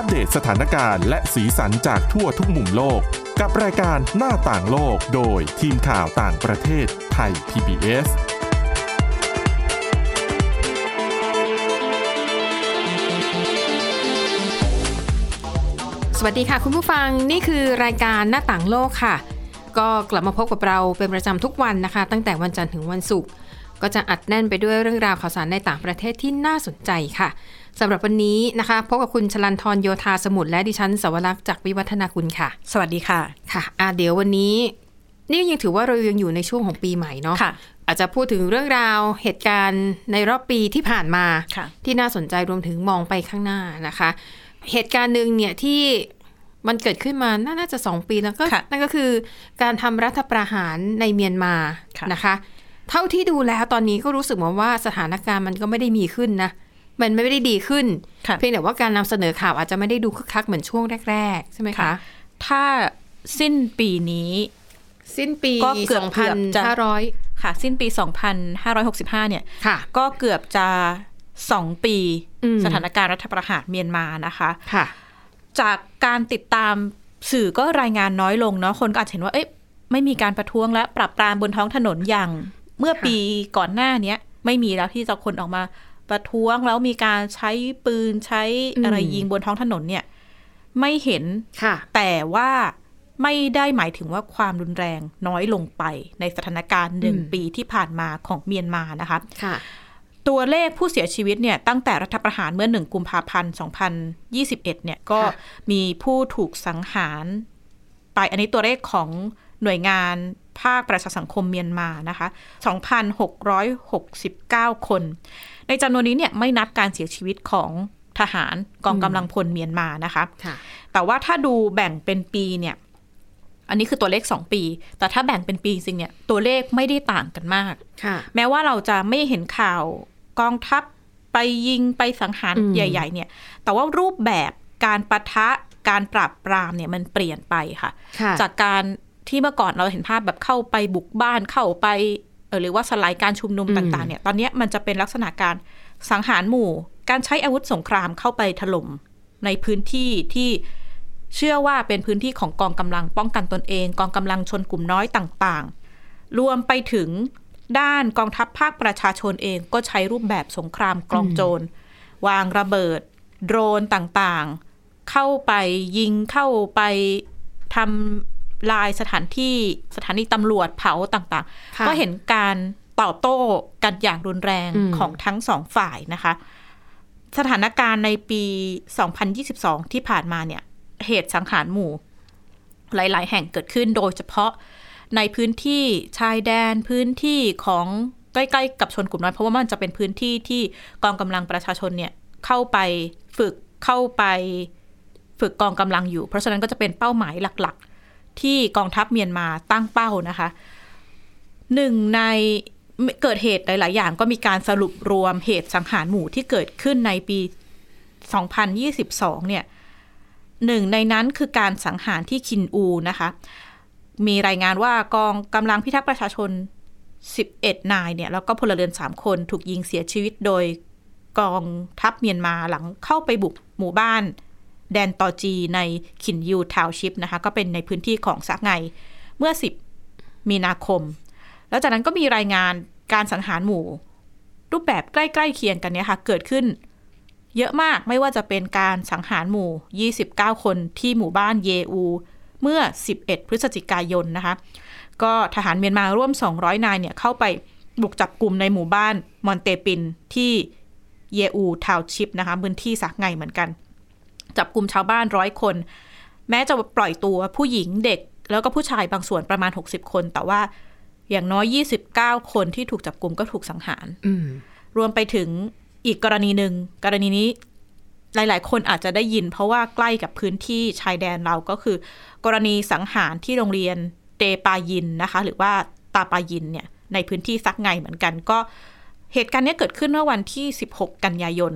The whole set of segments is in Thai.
อัปเดตสถานการณ์และสีสันจากทั่วทุกมุมโลก กับรายการหน้าต่างโลกโดยทีมข่าวต่างประเทศไทย PBS สวัสดีค่ะคุณผู้ฟังนี่คือรายการหน้าต่างโลกค่ะ ก็กลับมาพบกับเราเป็นประจำทุกวันนะคะ ตั้งแต่วันจันทร์ถึงวันศุกร์ ก็จะอัดแน่นไปด้วยเรื่องราวข่าวสารในต่างประเทศที่น่าสนใจค่ะสำหรับวันนี้นะคะพบกับคุณชลันทรโยธาสมุทรและดิฉันสวรักษ์จากวิวัฒนาคุณค่ะ สวัสดีค่ะค่ะอะเดี๋ยววันนี้ นี่ยังถือว่าเรายังอยู่ในช่วงของปีใหม่เนาะค่ะอาจจะพูดถึงเรื่องราวเหตุการณ์ในรอบปีที่ผ่านมาค่ะที่น่าสนใจรวมถึงมองไปข้างหน้านะคะ เหตุการณ์หนึ่งเนี่ยที่มันเกิดขึ้นมาน่าน่าจะสองปีแล้วก็ค่ะนั่นก็คือการทำรัฐประหารในเมียนมาค่ะนะคะ เท่าที่ดูแล้วตอนนี้ก็รู้สึกเหมือนว่าสถานการณ์มันก็ไม่ได้มีขึ้นนะมันไม่ได้ดีขึ้นค่ะเพียงแต่ว่าการนำเสนอข่าวอาจจะไม่ได้ดูคึกคักเหมือนช่วงแรกๆใช่ไหมคะค่ะถ้าสิ้นปีนี้ สิ้นปีก็เกือบสองเกืพันอบจะห้าร้อยค่ะ สิ้นปี2565เนี่ยค่ะก็เกือบจะสองปีอืมสถานการณ์รัฐประหารเมียนมานะคะค่ะ จากการติดตามสื่อก็รายงานน้อยลงเนาะคนก็อาจจะเห็นว่าเอ๊ะไม่มีการประท้วงและปรับปรามบนท้องถนนอย่าง เมื่อค่ะปีก่อนหน้าเนี้ยไม่มีแล้วที่จะคนออกมาประท้วงแล้วมีการใช้ปืนใช้อะไรยิงบนท้องถนนเนี่ย ไม่เห็นค่ะแต่ว่าไม่ได้หมายถึงว่าความรุนแรงน้อยลงไปในสถานการณ์หนึ่งอืมปีที่ผ่านมาของเมียนมานะคะค่ะตัวเลขผู้เสียชีวิตเนี่ยตั้งแต่รัฐประหารเมื่อ 1 กุมภาพันธ์ 2021 เนี่ยก็ค่ะมีผู้ถูกสังหารไปอันนี้ตัวเลขของ หน่วยงานภาคประชาสังคมเมียนมานะคะ 2,669 คน ในจำนวนนี้เนี่ยไม่นับการเสียชีวิตของทหารกองกำลังพลเมียนมานะคะค่ะแต่ว่าถ้าดูแบ่งเป็นปีเนี่ย อันนี้คือตัวเลข 2 ปี แต่ถ้าแบ่งเป็นปีจริงเนี่ย ตัวเลขไม่ได้ต่างกันมากค่ะแม้ว่าเราจะไม่เห็นข่าวกองทัพไปยิงไปสังหารอืมใหญ่ ๆ เนี่ย แต่ว่ารูปแบบการประทะการปราบปรามเนี่ยมันเปลี่ยนไปค่ะค่ะจากการ ที่เมื่อก่อนเราเห็นภาพแบบเข้าไปบุกบ้านเข้าไปเออหรือว่าสลายการชุมนุมอืมต่างๆเนี่ย ตอนเนี้ยมันจะเป็นลักษณะการสังหารหมู่ การใช้อาวุธสงครามเข้าไปถล่มในพื้นที่ที่เชื่อว่าเป็นพื้นที่ของกองกำลังป้องกันตนเอง กองกำลังชนกลุ่มน้อยต่างๆ รวมไปถึงด้านกองทัพภาคประชาชนเองก็ใช้รูปแบบสงครามกลองโจร วางระเบิด โดรนต่างๆ เข้าไปยิงเข้าไปทำ ลายสถานที่สถานีตำรวจเผาต่างค่ะๆก็เห็นการตอบโต้กันอย่างรุนแรงอืมของทั้งสองฝ่ายนะคะ สถานการณ์ในปี 2022 ที่ผ่านมาเนี่ย เหตุสังหารหมู่ หลาย ๆ แห่งเกิดขึ้นโดยเฉพาะในพื้นที่ชายแดนพื้นที่ของใกล้ๆกับชนกลุ่มน้อย เพราะว่ามันจะเป็นพื้นที่ที่กองกำลังประชาชนเนี่ยเข้าไปฝึกเข้าไปฝึกกองกำลังอยู่ เพราะฉะนั้นก็จะเป็นเป้าหมายหลักๆ ที่กองทัพเมียนมาตั้งเป้านะคะหนึ่งในเกิดเหตุหลาย ๆ อย่างก็มีการสรุปรวมเหตุสังหารหมู่ที่เกิดขึ้นในปี 2022 เนี่ยหนึ่งในนั้นคือการสังหารที่คินอูนะคะ มีรายงานว่ากองกำลังพิทักษ์ประชาชน 11 นายเนี่ย แล้วก็พลเรือน 3 คนถูกยิงเสียชีวิตโดยกองทัพเมียนมาหลังเข้าไปบุกหมู่บ้าน แดนตอจีในคินยูทาวชิปนะคะก็เป็นในพื้นที่ของสักไงเมื่อ 10 มีนาคม แล้วจากนั้นก็มีรายงานการสังหารหมู่ รูปแบบใกล้ๆเคียงกันเนี่ยค่ะเกิดขึ้น เยอะมากไม่ว่าจะเป็นการสังหารหมู่ 29 คนที่หมู่บ้านเยอู เมื่อ 11 พฤศจิกายนนะคะก็ทหารเมียนมาร่วม 200 นายเนี่ยเข้าไปบุกจับกลุ่มในหมู่บ้านมอนเตปินที่เยอูทาวชิปนะคะพื้นที่สักไงเหมือนกัน จับกลุ่มชาวบ้านร้อยคน แม้จะปล่อยตัวผู้หญิงเด็ก แล้วก็ผู้ชายบางส่วนประมาณ 60 คน แต่ว่าอย่างน้อย 29 คนที่ถูกจับกลุ่มก็ถูกสังหารอืมรวมไปถึงอีกกรณีหนึ่งกรณีนี้หลาย ๆ คนอาจจะได้ยิน เพราะว่าใกล้กับพื้นที่ชายแดนเราก็คือ กรณีสังหารที่โรงเรียนเตปายินนะคะ หรือว่าตาปายินเนี่ยในพื้นที่ซักไงเหมือนกันก็เหตุการณ์นี้เกิดขึ้นเมื่อวันที่ 16 กันยายน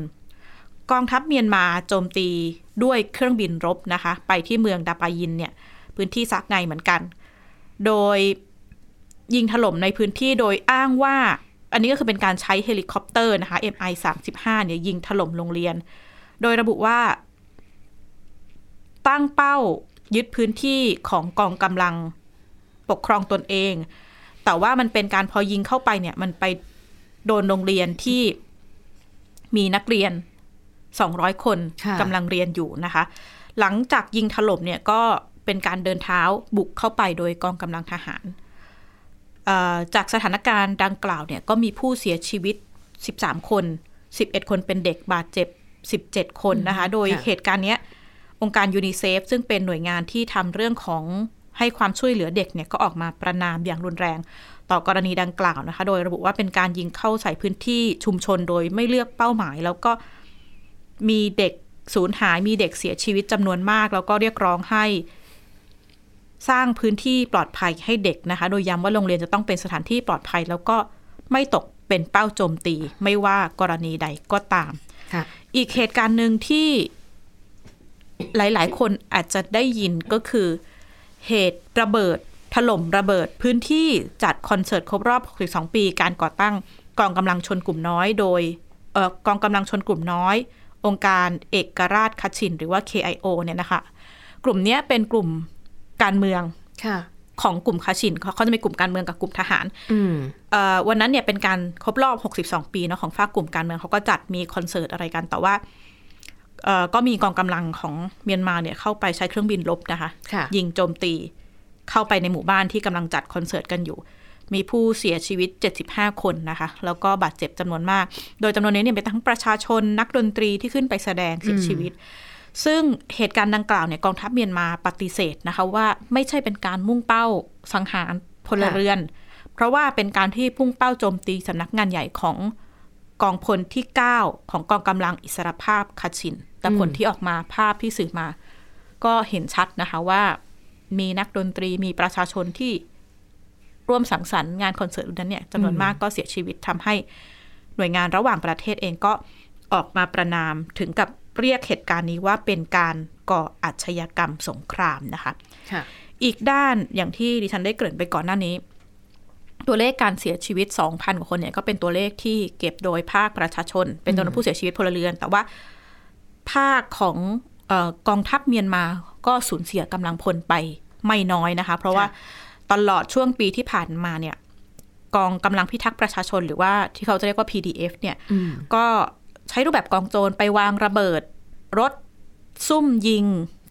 กองทัพเมียนมาโจมตีด้วยเครื่องบินรบนะคะ ไปที่เมืองดาปายินเนี่ยพื้นที่สะกายเหมือนกัน โดยยิงถล่มในพื้นที่โดยอ้างว่า อันนี้ก็คือเป็นการใช้เฮลิคอปเตอร์นะคะ MI 35เนี่ยยิงถล่มโรงเรียน โดยระบุว่า ตั้งเป้ายึดพื้นที่ของกองกำลังปกครองตนเอง แต่ว่ามันเป็นการพอยิงเข้าไปเนี่ย มันไปโดนโรงเรียนที่มีนักเรียน 200 คนค่ะกำลังเรียนอยู่นะคะ หลังจากยิงถล่มเนี่ยก็เป็นการเดินเท้าบุกเข้าไปโดยกองกำลังทหารเอ่อจากสถานการณ์ดังกล่าวเนี่ยก็มีผู้เสียชีวิต 13 คน 11 คนเป็นเด็กบาดเจ็บ 17 คนนะคะ โดยค่ะเหตุการณ์เนี้ยองค์การยูนิเซฟซึ่งเป็นหน่วยงานที่ทำเรื่องของให้ความช่วยเหลือเด็กเนี่ยก็ออกมาประนามอย่างรุนแรง ต่อกรณีดังกล่าวนะคะ โดยระบุว่าเป็นการยิงเข้าใส่พื้นที่ชุมชนโดยไม่เลือกเป้าหมาย แล้วก็ มีเด็กสูญหายมีเด็กเสียชีวิตจำนวนมาก แล้วก็เรียกร้องให้ สร้างพื้นที่ปลอดภัยให้เด็กนะคะ โดยย้ำว่าโรงเรียนจะต้องเป็นสถานที่ปลอดภัย แล้วก็ไม่ตกเป็นเป้าโจมตี ไม่ว่ากรณีใดก็ตามค่ะอีกเหตุการณ์หนึ่งที่หลาย ๆ คนอาจจะได้ยินก็คือ เหตุระเบิดถล่มระเบิดพื้นที่จัดคอนเสิร์ตครบรอบ 62 ปี การก่อตั้งกองกำลังชนกลุ่มน้อย โดยเอ่อกองกำลังชนกลุ่มน้อย องค์การเอกราชคชิน หรือว่า KIO เนี่ยนะคะ กลุ่มเนี้ยเป็นกลุ่มการเมืองค่ะของกลุ่มคาชินเขาเขาจะมีกลุ่มการเมืองกับกลุ่มทหารอืมเอ่อวันนั้นเนี่ยเป็นการครบรอบ 62 ปีเนาะของฝ้ากกลุ่มการเมืองเขาก็จัดมีคอนเสิร์ตอะไรกันแต่ว่าเอ่อก็มีกองกำลังของเมียนมาเนี่ยเข้าไปใช้เครื่องบินลบนะคะค่ะยิงโจมตีเข้าไปในหมู่บ้านที่กำลังจัดคอนเสิร์ตกันอยู่ มีผู้เสียชีวิต 75 คนนะคะ แล้วก็บาดเจ็บจำนวนมาก โดยจำนวนนี้เนี่ยเป็นทั้งประชาชนนักดนตรีที่ขึ้นไปแสดงเสียชีวิต ซึ่งเหตุการณ์ดังกล่าวเนี่ยกองทัพเมียนมาปฏิเสธนะคะว่าไม่ใช่เป็นการมุ่งเป้าสังหารพลเรือน เพราะว่าเป็นการที่พุ่งเป้าโจมตีสำนักงานใหญ่ของกองพลที่ 9 ของกองกำลังอิสรภาพคาชิน แต่ผลที่ออกมาภาพที่สื่อมา ก็เห็นชัดนะคะว่ามีนักดนตรีมีประชาชนที่ ร่วมสังสรรค์งานคอนเสิร์ตนั้นเนี่ยจำนวนมากก็เสียชีวิตทำให้หน่วยงานระหว่างประเทศเองก็ออกมาประนามถึงกับเรียกเหตุการณ์นี้ว่าเป็นการก่ออาชญากรรมสงครามนะคะค่ะอีกด้านอย่างที่ดิฉันได้เกริ่นไปก่อนหน้านี้ ตัวเลขการเสียชีวิต 2,000 กว่าคนเนี่ยก็เป็นตัวเลขที่เก็บโดยภาคประชาชน เป็นจำนวนผู้เสียชีวิตพลเรือน แต่ว่าภาคของเออกองทัพเมียนมาก็สูญเสียกำลังพลไปไม่น้อยนะคะ เพราะว่า ตลอดช่วงปีที่ผ่านมาเนี่ย กองกำลังพิทักษ์ประชาชนหรือว่าที่เขาจะเรียกว่า PDF เนี่ยอืมก็ใช้รูปแบบกองโจรไปวางระเบิด รถซุ่มยิง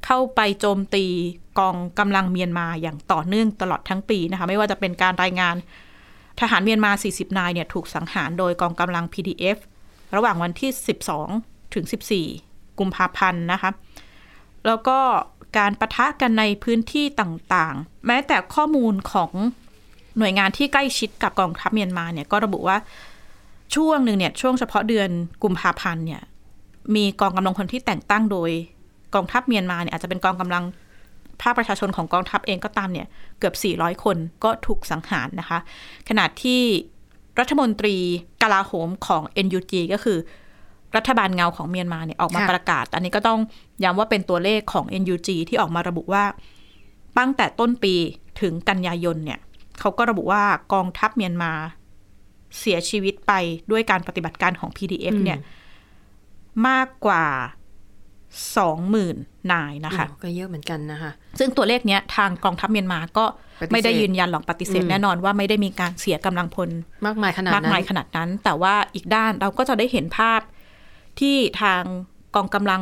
เข้าไปโจมตีกองกำลังเมียนมาอย่างต่อเนื่องตลอดทั้งปีนะคะ ไม่ว่าจะเป็นการรายงานทหารเมียนมา 40 นายเนี่ย ถูกสังหารโดยกองกำลัง PDF ระหว่างวันที่ 12 ถึง 14 กุมภาพันธ์นะคะ แล้วก็ การประทะกันในพื้นที่ต่างๆ แม้แต่ข้อมูลของหน่วยงานที่ใกล้ชิดกับกองทัพเมียนมาเนี่ยก็ระบุว่าช่วงหนึ่งเนี่ยช่วงเฉพาะเดือนกุมภาพันธ์เนี่ยมีกองกำลังคนที่แต่งตั้งโดยกองทัพเมียนมาเนี่ยอาจจะเป็นกองกำลังภาคประชาชนของกองทัพเองก็ตามเนี่ยเกือบ 400 คนก็ถูกสังหารนะคะ ขณะที่รัฐมนตรีกลาโหมของ NUG ก็คือ รัฐบาลเงาของเมียนมาเนี่ยออกมาค่ะประกาศ อันนี้ก็ต้องย้ำว่าเป็นตัวเลขของ NUG ที่ออกมาระบุว่า ตั้งแต่ต้นปีถึงกันยายนเนี่ยเขาก็ระบุว่ากองทัพเมียนมาเสียชีวิตไปด้วยการปฏิบัติการของ PDF เนี่ย มากกว่าสองหมื่นนายนะคะโอ้ก็เยอะเหมือนกันนะคะ ซึ่งตัวเลขเนี้ยทางกองทัพเมียนมาก็ปฏิเสธไม่ได้ยืนยันหรอกปฏิเสธอืมแน่นอนว่าไม่ได้มีการเสียกำลังพลมากมายขนาดมากนั้มายนขนาดนั้น แต่ว่าอีกด้านเราก็จะได้เห็นภาพ ที่ทางกองกำลัง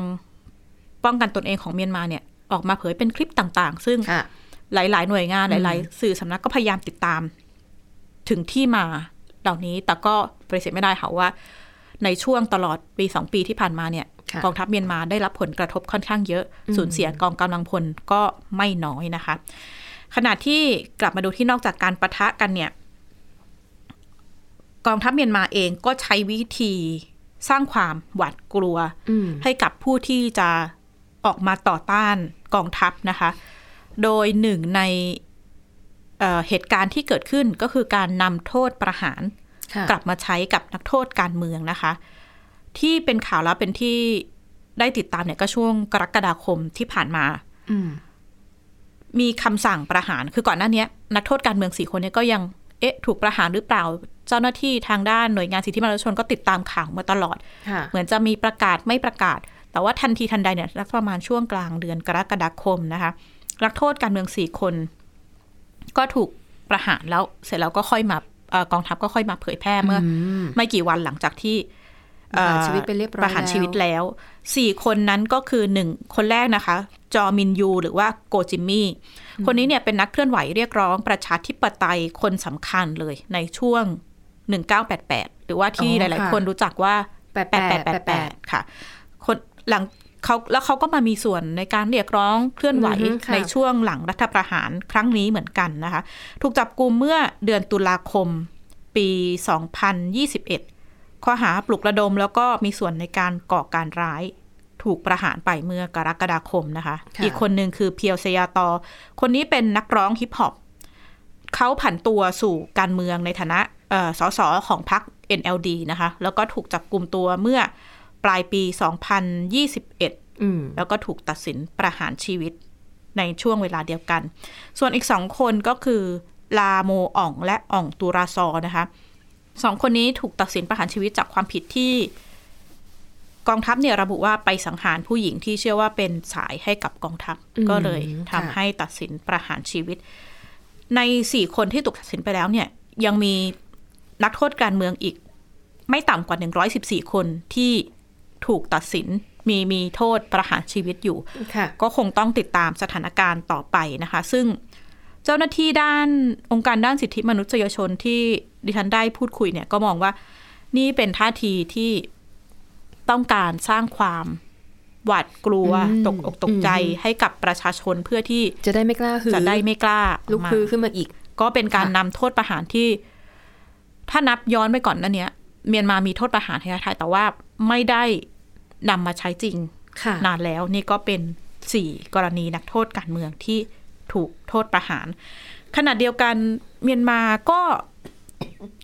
ป้องกันตนเองของเมียนมาเนี่ย ออกมาเผยเป็นคลิปต่าง ๆ ซึ่งค่ะหลาย ๆ หน่วยงานอืมหลาย ๆ สื่อสำนักก็พยายามติดตาม ถึงที่มาเหล่านี้ แต่ก็ปฏิเสธไม่ได้ค่ะว่า ในช่วงตลอดปีสองปีที่ผ่านมาเนี่ยค่ะกองทัพเมียนมาได้รับผลกระทบค่อนข้างเยอะอืมสูญเสียกองกำลังพลก็ไม่น้อยนะคะ ขณะที่กลับมาดูที่นอกจากการประทะกันเนี่ย กองทัพเมียนมาเองก็ใช้วิธี สร้างความหวาดกลัวอืมให้กับผู้ที่จะออกมาต่อต้านกองทัพนะคะ โดยหนึ่งในเอ่อเหตุการณ์ที่เกิดขึ้นก็คือการนำโทษประหารค่ะกลับมาใช้กับนักโทษการเมืองนะคะ ที่เป็นข่าวแล้วเป็นที่ได้ติดตามเนี่ยก็ช่วงกรกฎาคมที่ผ่านมาอืมมีคำสั่งประหาร คือก่อนหน้าเนี้ยนักโทษการเมืองสี่คนเนี้ก็ยัง เอ๊ะ ถูกประหารหรือเปล่า เจ้าหน้าที่ทางด้านหน่วยงานสิทธิมนุษยชนก็ติดตามข่าวมาตลอดค่ะเหมือนจะมีประกาศไม่ประกาศ แต่ว่าทันทีทันใดเนี่ยสักประมาณช่วงกลางเดือนกรกฎาคมนะคะนักโทษการเมืองสี่คน ก็ถูกประหารแล้วเสร็จแล้วก็ค่อยมาเอ่อกองทัพก็ค่อยมาเผยแพร่เมื่ออมไม่กี่วันหลังจากที่ประหารชีวิตไปเรียบร้อยประหารแล้วชีวิตแล้วสี่คนนั้นก็คือหนึ่งคนแรกนะคะ จอมินยู หรือว่าโกจิมมี่ คนนี้เนี่ยเป็นนักเคลื่อนไหวเรียกร้องประชาธิปไตยคนสำคัญเลยในช่วง 1988 หรือว่าที่หลาย ๆ คนรู้จักว่าแปดแปดแปดแปด88 ค่ะ คนหลังเขาแล้วเขาก็มามีส่วนในการเรียกร้องเคลื่อนไหวอือฮึค่ะในช่วงหลังรัฐประหารครั้งนี้เหมือนกันนะคะ ถูกจับกลุ่มเมื่อเดือนตุลาคมปี 2021 ข้อหาปลุกระดมแล้วก็มีส่วนในการก่อการร้ายถูกประหารไปเมื่อกรกฎาคมนะคะค่ะอีกคนหนึ่งคือเพียวเซยาตอ คนนี้เป็นนักร้องฮิปฮอปเขาผันตัวสู่การเมืองในฐานะเอ่อ สสของพรรค NLD นะคะ แล้วก็ถูกจับกลุ่มตัวเมื่อปลายปี 2021อืมแล้วก็ถูกตัดสินประหารชีวิตในช่วงเวลาเดียวกัน ส่วนอีกสองคนก็คือลาโมอ่องและอ่องตูราซอนะคะสองคนนี้ถูกตัดสินประหารชีวิตจากความผิดที่ กองทัพเนี่ยระบุว่าไปสังหารผู้หญิงที่เชื่อว่าเป็นสายให้กับกองทัพอืมก็เลยทำค่ะให้ตัดสินประหารชีวิต ในสี่คนที่ถูกตัดสินไปแล้วเนี่ย ยังมี นักโทษการเมืองอีก ไม่ต่ำกว่า 114 คนที่ถูกตัดสินมีมีโทษประหารชีวิตอยู่ค่ะก็คงต้องติดตามสถานการณ์ต่อไปนะคะ ซึ่งเจ้าหน้าที่ด้านองค์การด้านสิทธิมนุษยชนที่ดิฉันได้พูดคุยเนี่ยก็มองว่านี่เป็นท่าทีที่ต้องการสร้างความหวาดกลัวอืมตกอกตกใจอืมให้กับประชาชนเพื่อที่จะได้ไม่กล้าหือจะได้ไม่กล้าลุกออมาฮือขึ้นมาอีก ก็เป็นการค่ะนำโทษประหารที่ ถ้านับย้อนไปก่อนหนั้นเนี้ยเมียนมามีโทษประหารให้ไทยแต่ว่าไม่ได้นำมาใช้จริงค่ะนานแล้วนี่ก็เป็นสี่กรณีนักโทษการเมืองที่ถูกโทษประหาร ขณะเดียวกันเมียนมาก็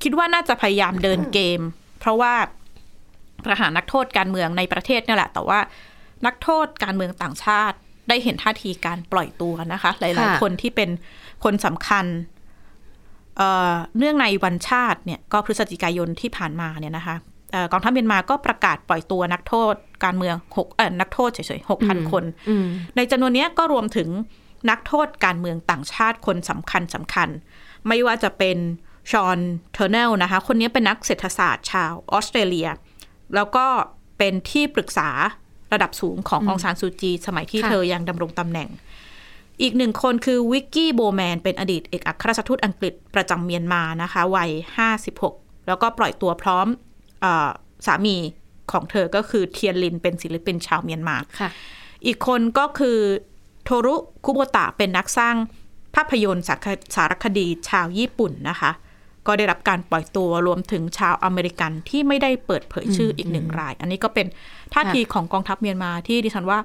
คิดว่าน่าจะพยายามเดินเกม เพราะว่าประหารนักโทษการเมืองในประเทศเนี่ยแหละ แต่ว่านักโทษการเมืองต่างชาติได้เห็นท่าทีการปล่อยตัวนะคะ หลายค่ะๆคนที่เป็นคนสำคัญ เอ่อเนื่องในวันชาติเนี่ยก็พฤศจิกายนที่ผ่านมาเนี่ยนะคะเอ่อกองทัพเมียนมาก็ประกาศปล่อยตัวนักโทษการเมืองหกเอ่อนักโทษเฉยๆหกพันคนอืมในจำนวนเนี้ยก็รวมถึงนักโทษการเมืองต่างชาติคนสำคัญสำคัญ ไม่ว่าจะเป็นฌอนเทอร์เนลนะคะ คนนี้เป็นนักเศรษฐศาสตร์ชาวออสเตรเลีย แล้วก็เป็นที่ปรึกษาระดับสูงขององซานซูจี สมัยที่ค่ะเธอยังดำรงตำแหน่ง อีกหนึ่งคนคือวิกกี้โบแมนเป็นอดีตเอกอัครราชทูตอังกฤษประจำเมียนมานะคะ วัย 56 แล้วก็ปล่อยตัวพร้อมเออสามีของเธอก็คือเทียนลินเป็นศิลปินชาวเมียนมาค่ะอีกคนก็คือโทรุคุโบตะเป็นนักสร้างภาพยนตร์สารคสารคดีชาวญี่ปุ่นนะคะ ก็ได้รับการปล่อยตัวรวมถึงชาวอเมริกันที่ไม่ได้เปิดเผยชื่ออีกหนึ่งราย อันนี้ก็เป็นท่าทีของกองทัพเมียนมาที่ดิฉันว่า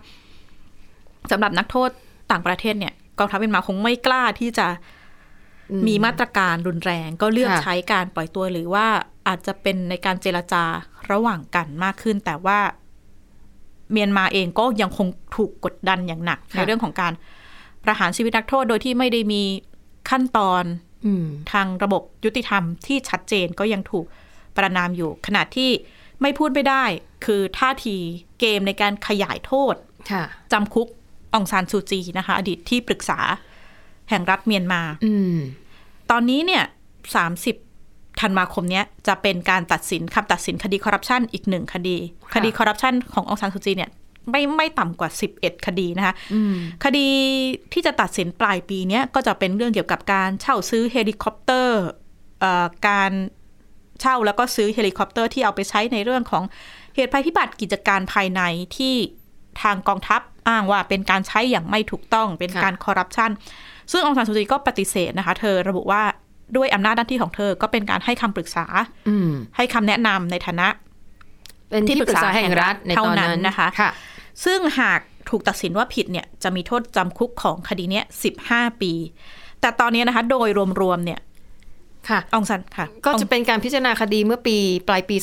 สำหรับนักโทษ ต่างประเทศเนี่ยกองทัพเมียนมาคงไม่กล้าที่จะอืมมีมาตรการรุนแรงก็เลือกค่ะใช้การปล่อยตัวหรือว่าอาจจะเป็นในการเจรจาระหว่างกันมากขึ้น แต่ว่าเมียนมาเองก็ยังคงถูกกดดันอย่างหนักค่ะในเรื่องของการประหารชีวิตนักโทษโดยที่ไม่ได้มีขั้นตอนอืมทางระบบยุติธรรมที่ชัดเจนก็ยังถูกประนามอยู่ ขณะที่ไม่พูดไม่ได้ คือท่าทีเกมในการขยายโทษค่ะจำคุก องซานซูจีนะคะ อดีตที่ปรึกษาแห่งรัฐเมียนมาอืมตอนนี้เนี่ยสามสิบธันวาคมเนี้ยจะเป็นการตัดสินคำตัดสินคดีคอร์รัปชันอีกหนึ่งคดีค่ะคดีคอร์รัปชันขององซานซูจีเนี่ยไม่ไม่ต่ำกว่า 11 คดีนะคะอืมคดีที่จะตัดสินปลายปีเนี้ยก็จะเป็นเรื่องเกี่ยวกับการเช่าซื้อเฮลิคอปเตอร์เอ่อการเช่าแล้วก็ซื้อเฮลิคอปเตอร์ที่เอาไปใช้ในเรื่องของเหตุภัยพิบัติกิจการภายในที่ทางกองทัพ อ้างว่าเป็นการใช้อย่างไม่ถูกต้องเป็นค่ะการคอร์รัปชันซึ่งองซานซูจีก็ปฏิเสธนะคะ เธอระบุว่าด้วยอำนาจหน้าที่ของเธอก็เป็นการให้คำปรึกษาอืมให้คำแนะนำในฐานะ เป็นที่ปรึกษาแห่งรัฐในตอนนั้นเท่านั้นนะคะค่ะซึ่งหากถูกตัดสินว่าผิดเนี่ยจะมีโทษจำคุกของคดีเนี้ย15ปี แต่ตอนนี้นะคะ โดยรวมๆเนี่ยค่ะ องซันค่ะ ก็องจะเป็นการพิจารณาคดีเมื่อปีปลายปี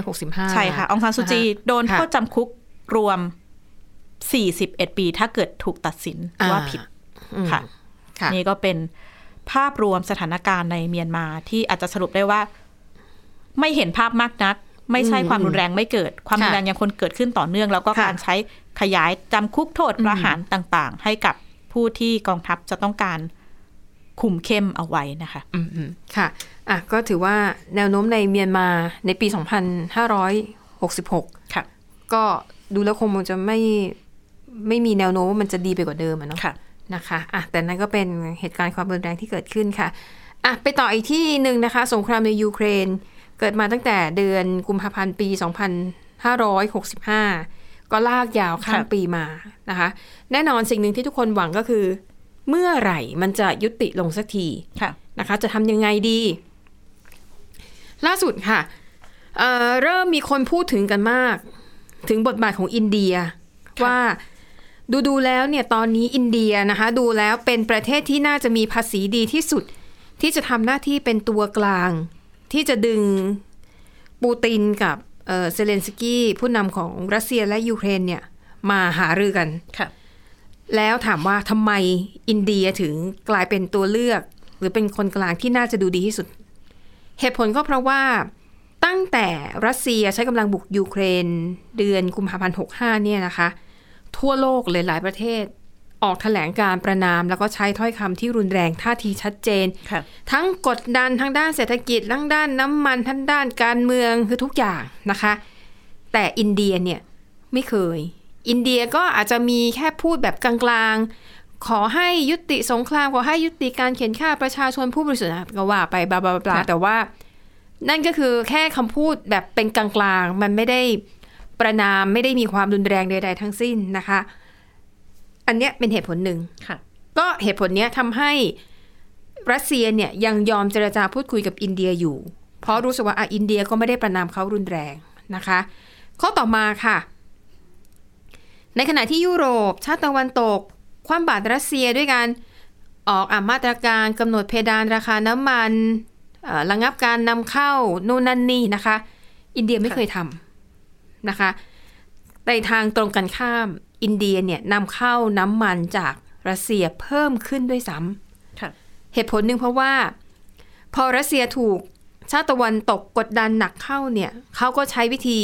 2565 ใช่ค่ะ องซานซูจีนะคะโดนค่ะโทษจำคุกรวม 41 ปีถ้าเกิดถูกตัดสินว่าอ่าผิดอืมค่ะค่ะนี่ก็เป็นภาพรวมสถานการณ์ในเมียนมาที่อาจจะสรุปได้ว่า ไม่เห็นภาพมากนัก ไม่ใช่อืมความรุนแรงไม่เกิด ความค่ะรุนแรงยังคงเกิดขึ้นต่อเนื่อง แล้วก็ค่ะการใช้ขยายจำคุกโทษประหารต่างๆ ให้กับผู้ที่กองทัพจะต้องการคุมเข้มเอาไว้นะคะ อืมอืมค่ะ อะ ก็ถือว่าแนวโน้มในเมียนมาในปี 2566 ค่ะ ก็ดูแล้วคงมันจะไม่ ไม่มีแนวโน้มว่ามันจะดีไปกว่าเดิมอะเนาะค่ะนะคะอะแต่นั่นก็เป็นเหตุการณ์ความรุนแรงที่เกิดขึ้นค่ะอะไปต่ออีกที่หนึ่งนะคะ สงครามในยูเครน เกิดมาตั้งแต่เดือนกุมภาพันธ์ปี 2565 ก็ลากยาวข้ามครับปีมานะคะ แน่นอนสิ่งหนึ่งที่ทุกคนหวังก็คือ เมื่อไหร่มันจะยุติลงสักทีค่ะนะคะ จะทำยังไงดี ล่าสุดค่ะเอ่อเริ่มมีคนพูดถึงกันมาก ถึงบทบาทของอินเดียค่ะว่า ดูดูๆแล้วเนี่ยตอนนี้อินเดียนะคะดูแล้วเป็นประเทศที่น่าจะมีภาษีดีที่สุด ที่จะทำหน้าที่เป็นตัวกลาง ที่จะดึงปูตินกับเอ่อเซเลนสกี้ผู้นำของรัสเซียและยูเครนเนี่ยมาหารือกันค่ะแล้วถามว่าทำไมอินเดียถึงกลายเป็นตัวเลือก หรือเป็นคนกลางที่น่าจะดูดีที่สุด เหตุผลก็เพราะว่าตั้งแต่รัสเซียใช้กำลังบุกยูเครนเดือนกุมภาพันธ์ 65 เนี่ยนะคะ ทั่วโลกเลยหลายประเทศ ออกแถลงการณ์ประณาม แล้วก็ใช้ถ้อยคำที่รุนแรงท่าทีชัดเจนค่ะทั้งกดดันทั้งด้านเศรษฐกิจทั้งด้านน้ำมันทั้งด้านการเมืองคือทุกอย่างนะคะ แต่อินเดียเนี่ยไม่เคย อินเดียก็อาจจะมีแค่พูดแบบกลางๆ ขอให้ยุติสงครามขอให้ยุติการเขียนฆ่าประชาชนผู้บริสุทธิ์นะก็ว่าไปบลาบลาบลาค่ะแต่ว่า นั่นก็คือแค่คำพูดแบบเป็นกลางๆ มันไม่ได้ ประนามไม่ได้มีความรุนแรงใด ๆ ทั้งสิ้นนะคะ อันเนี้ยเป็นเหตุผลหนึ่งค่ะก็เหตุผลเนี้ยทำให้รัสเซียเนี่ยยังยอมเจรจาพูดคุยกับอินเดียอยู่ เพราะรู้สึกว่าอะอินเดียก็ไม่ได้ประนามเขารุนแรงนะคะ ข้อต่อมาค่ะ ในขณะที่ยุโรป ชาติตะวันตก คว่ำบาตรรัสเซียด้วยการออกอะมาตรการกำหนดเพดานราคาน้ำมันเอ่อระงับการนำเข้านู่นนั่นนี่นะคะ อินเดียไม่เคยทำ นะคะในทางตรงกันข้ามอินเดียเนี่ยนำเข้าน้ำมันจากรัสเซียเพิ่มขึ้นด้วยซ้ำค่ะเหตุผลหนึ่งเพราะว่า พอรัสเซียถูกชาติตะวันตกกดดันหนักเข้าเนี่ยเขาก็ใช้วิธี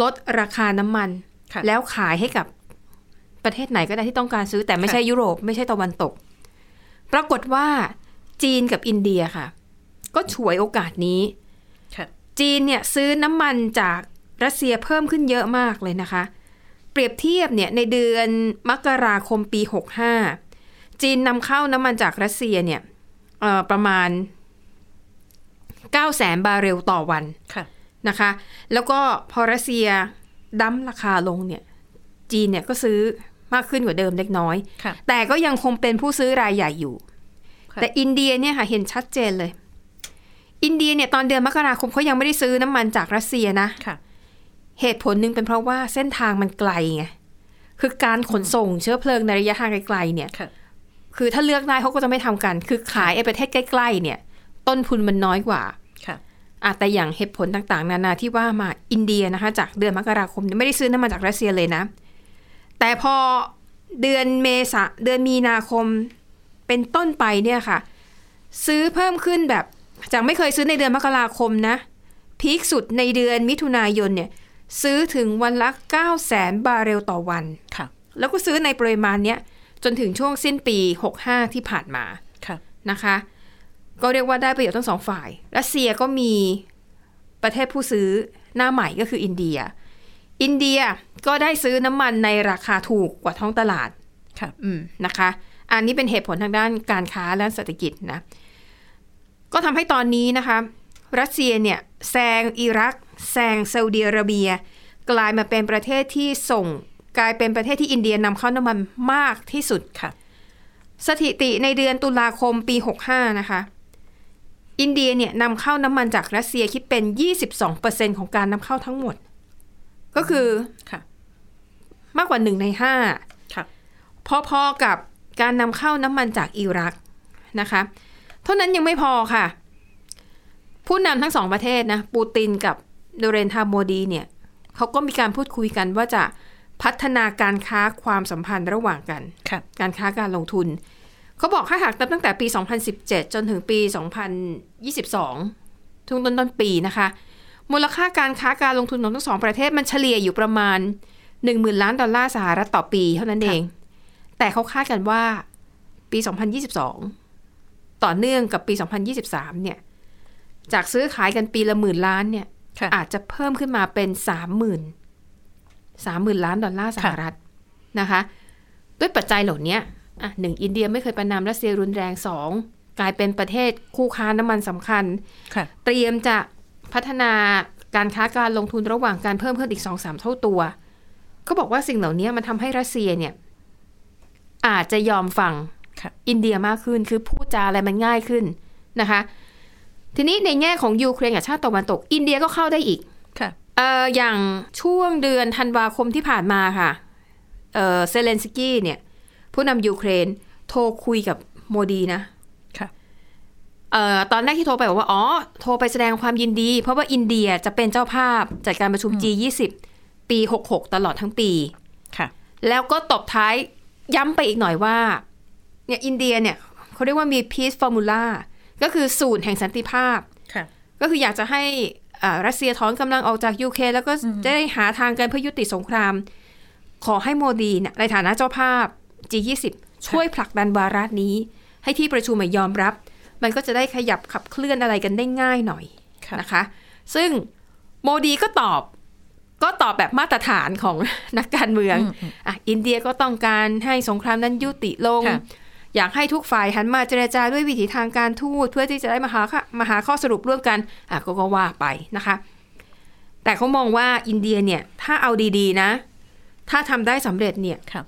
ลดราคาน้ำมันค่ะแล้วขายให้กับประเทศไหนก็ได้ที่ต้องการซื้อแต่ไม่ใช่ยุโรปไม่ใช่ตะวันตก ปรากฏว่าจีนกับอินเดียค่ะ ก็ฉวยโอกาสนี้ค่ะจีนเนี่ยซื้อน้ำมันจาก รัสเซียเพิ่มขึ้นเยอะมากเลยนะคะ เปรียบเทียบเนี่ยในเดือนมกราคมปี 65 จีนนำเข้าน้ำมันจากรัสเซียเนี่ยเอ่อประมาณ 9 แสนบาร์เรลต่อวันค่ะนะคะ แล้วก็พอรัสเซีย dump ราคาลงเนี่ย จีนเนี่ยก็ซื้อมากขึ้นกว่าเดิมเล็กน้อยค่ะแต่ก็ยังคงเป็นผู้ซื้อรายใหญ่อยู่ค่ะแต่อินเดียเนี่ยค่ะเห็นชัดเจนเลย อินเดียเนี่ยตอนเดือนมกราคมเขายังไม่ได้ซื้อน้ำมันจากรัสเซียนะค่ะ เหตุผลหนึ่งเป็นเพราะว่าเส้นทางมันไกลไงคือการขนส่งเชื้อเพลิงในระยะทางไกลๆเนี่ยค่ะคือถ้าเลือกได้เขาก็จะไม่ทำกัน คือขายไอ้ประเทศใกล้ๆเนี่ย ต้นทุนมันน้อยกว่าค่ะอะแต่อย่างเหตุผลต่างๆ นานาที่ว่ามาอินเดียนะคะ จากเดือนมกราคมเนี่ยไม่ได้ซื้อน้ำมันจากรัสเซียเลยนะ แต่พอเดือนเมษาเดือนมีนาคมเป็นต้นไปเนี่ยค่ะ ซื้อเพิ่มขึ้นแบบจากไม่เคยซื้อในเดือนมกราคมนะพีคสุดในเดือนมิถุนายนเนี่ย ซื้อถึงวันละ9 0 0แสนบาร์เรลต่อวันค่ะ แล้วก็ซื้อในปริมาณเนี้ยจนถึงช่วงสิ้นปี 65 ที่ผ่านมาค่ะนะคะ ก็เรียกว่าได้ประโยชน์ทั้งสองฝ่าย รัสเซียก็มีประเทศผู้ซื้อหน้าใหม่ก็คืออินเดีย อินเดียก็ได้ซื้อน้ำมันในราคาถูกกว่าท้องตลาดค่ะอืมนะคะ อันนี้เป็นเหตุผลทางด้านการค้าและเศรษฐกิจนะ ก็ทำให้ตอนนี้นะคะ รัสเซียเนี่ยแซงอิรัก แซงซาอุดิอาระเบีย กลายมาเป็นประเทศที่ส่ง กลายเป็นประเทศที่อินเดียนำเข้าน้ำมันมากที่สุดค่ะ สถิติในเดือนตุลาคมปี 65 นะคะ อินเดียเนี่ยนำเข้าน้ำมันจากรัสเซียคิดเป็น 22%ของการนำเข้าทั้งหมด ก็คือค่ะมากกว่าหนึ่งในห้าค่ะพอๆกับการนำเข้าน้ำมันจากอิรักนะคะ เท่านั้นยังไม่พอค่ะ ผู้นำทั้งสองประเทศนะ ปูตินกับ โดเรนทาโมดีเนี่ยเขาก็มีการพูดคุยกันว่าจะพัฒนาการค้าความสัมพันธ์ระหว่างกันค่ะการค้าการลงทุน เขาบอกถ้าหากนับตั้งแต่ปี 2017 จนถึงปี 2022ช่วงต้นต้นๆปีนะคะ มูลค่าการค้าการลงทุนของทั้งสองประเทศมันเฉลี่ยอยู่ประมาณ 1 0,000 ล้านดอลลาร์สหรัฐต่อปีเท่านั้นเอง แต่เขาคาดกันว่าปี 2022 ต่อเนื่องกับปี 2023 เนี่ย จากซื้อขายกันปีละหมื่นล้านเนี่ยค่ะ อาจจะเพิ่มขึ้นมาเป็นสามหมื่นสามหมื่นล้านดอลลาร์สหรัฐนะคะ ด้วยปัจจัยเหล่านี้อะหนึ่งอินเดียไม่เคยประนามรัสเซียรุนแรงสองกลายเป็นประเทศคู่ค้าน้ำมันสำคัญค่ะเตรียมจะพัฒนาการค้าการลงทุนระหว่างการเพิ่มขึ้นอีกสองสามเท่าตัวเขาบอกว่าสิ่งเหล่านี้มันทำให้รัสเซียเนี่ย อาจจะยอมฟังค่ะอินเดียมากขึ้นคือพูดจาอะไรมันง่ายขึ้นนะคะ ทีนี้ในแง่ของยูเครนกับชาติตะวันตก อินเดียก็เข้าได้อีกค่ะเอ่ออย่างช่วงเดือนธันวาคมที่ผ่านมาค่ะเอ่อเซเลนสกี้เนี่ย ผู้นำยูเครนโทรคุยกับโมดีนะค่ะเอ่อตอนแรกที่โทรไปบอกว่า อ๋อ โทรไปแสดงความยินดี เพราะว่าอินเดียจะเป็นเจ้าภาพจัดการประชุม G20 ปี 66 ตลอดทั้งปีค่ะ แล้วก็ตบท้ายย้ำไปอีกหน่อยว่าเนี่ยอินเดียเนี่ยเขาเรียกว่ามี peace formula ก็คือสูตรแห่งสันติภาพค่ะก็คืออยากจะให้อ่ารัสเซียถอนกำลังออกจากยูเครนแล้วก็จะได้หาทางกันเพื่อยุติสงคราม ขอให้โมดีเนี่ยในฐานะเจ้าภาพ G20 ช่วยผลักดันวาระนี้ ให้ที่ประชุมยอมรับ มันก็จะได้ขยับขับเคลื่อนอะไรกันได้ง่ายหน่อยค่ะนะคะ ซึ่งโมดีก็ตอบก็ตอบแบบมาตรฐานของนักการเมืองอะอินเดียก็ต้องการให้สงครามนั้นยุติลงค่ะ อยากให้ทุกฝ่ายหันมาเจรจาด้วยวิถีทางการทูตเพื่อที่จะได้มาหาข้อมาหาข้อสรุปร่วมกันอะก็ก็ว่าไปนะคะ แต่เขามองว่าอินเดียเนี่ยถ้าเอาดีๆนะ ถ้าทำได้สำเร็จเนี่ยค่ะ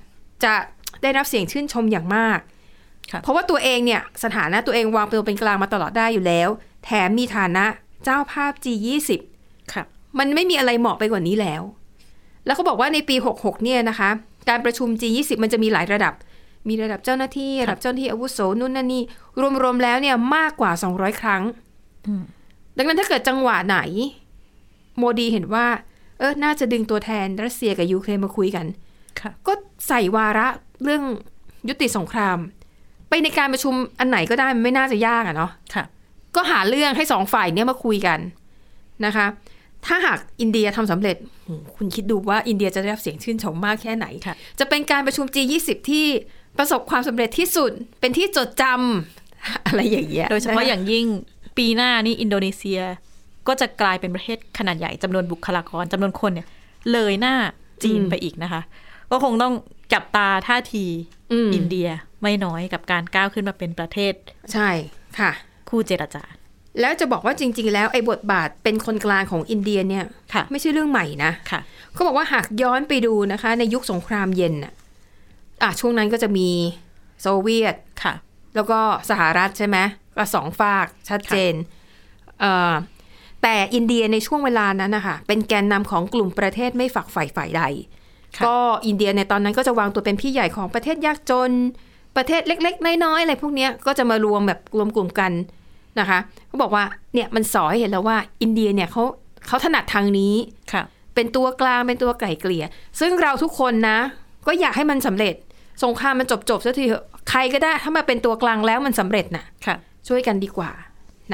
จะได้รับเสียงชื่นชมอย่างมากค่ะเพราะว่าตัวเองเนี่ยสถานะตัวเองวางตัวเป็นกลางมาตลอดได้อยู่แล้ว แถมมีฐานะเจ้าภาพ G20 ค่ะมันไม่มีอะไรเหมาะไปกว่านี้แล้ว แล้วเขาบอกว่าในปี 66 เนี่ยนะคะ การประชุม G20 มันจะมีหลายระดับ มีระดับเจ้าหน้าที่ระดับเจ้าหน้าที่อาวุโสนู่นนั่นนี่รวมๆแล้วเนี่ยมากกว่า 200 ครั้งอืมดังนั้นถ้าเกิดจังหวะไหน โมดีเห็นว่า เออน่าจะดึงตัวแทนรัสเซียกับยูเครนมาคุยกันค่ะก็ใส่วาระเรื่องยุติสงคราม ไปในการประชุมอันไหนก็ได้มันไม่น่าจะยากอะเนาะค่ะก็หาเรื่องให้สองฝ่ายเนี้ยมาคุยกันนะคะ ถ้าหากอินเดียทำสำเร็จโหคุณคิดดูว่าอินเดียจะได้รับเสียงชื่นชมมากแค่ไหนค่ะจะเป็นการประชุม G20 ที่ประสบความสำเร็จที่สุด เป็นที่จดจำอะไรอย่างเงี้ย โดยเฉพาะอย่างยิ่งปีหน้านี่อินโดนีเซีย ก็จะกลายเป็นประเทศขนาดใหญ่จำนวนบุคลากรจำนวนคนเนี่ย เลยหน้าจีนไปอีกนะคะ ก็คงต้องจับตาท่าทีอืมอินเดียไม่น้อยกับการก้าวขึ้นมาเป็นประเทศ ใช่ค่ะ คู่เจรจา แล้วจะบอกว่าจริง ๆ แล้วไอ้บทบาทเป็นคนกลางของอินเดียเนี่ยค่ะไม่ใช่เรื่องใหม่นะค่ะเขาบอกว่าหากย้อนไปดูนะคะ ในยุคสงครามเย็นน่ะอะช่วงนั้นก็จะมีโซเวียตค่ะ แล้วก็สหรัฐใช่ไหมก็สองฝากชัดเจนเอ่อแต่อินเดียในช่วงเวลานั้นนะคะเป็นแกนนำของกลุ่มประเทศไม่ฝักใฝ่ฝ่ายใดค่ะก็อินเดียในตอนนั้นก็จะวางตัวเป็นพี่ใหญ่ของประเทศยากจน ประเทศเล็ก ๆ น้อยๆอะไรพวกเนี้ยก็จะมารวมแบบรวมกลุ่มกัน นะคะเขาบอกว่าเนี่ยมันสอให้เห็นแล้วว่าอินเดียเนี่ยเขาเขาถนัดทางนี้ค่ะ เป็นตัวกลางเป็นตัวไก่เกลี่ย ซึ่งเราทุกคนนะ ก็อยากให้มันสำเร็จ สงครามมันจบจบๆสักทีเถอะใครก็ได้ถ้ามาเป็นตัวกลางแล้วมันสำเร็จน่ะค่ะ ช่วยกันดีกว่า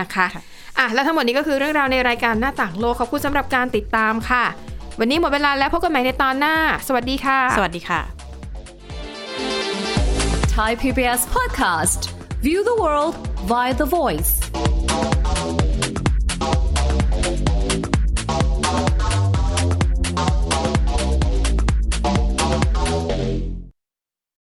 นะคะค่ะอะแล้วทั้งหมดนี้ก็คือเรื่องราวในรายการหน้าต่างโลกขอบคุณสำหรับการติดตามค่ะ วันนี้หมดเวลาแล้วพบกันใหม่ในตอนหน้า สวัสดีค่ะ สวัสดีค่ะ Thai PBS podcast. View the world via The Voice.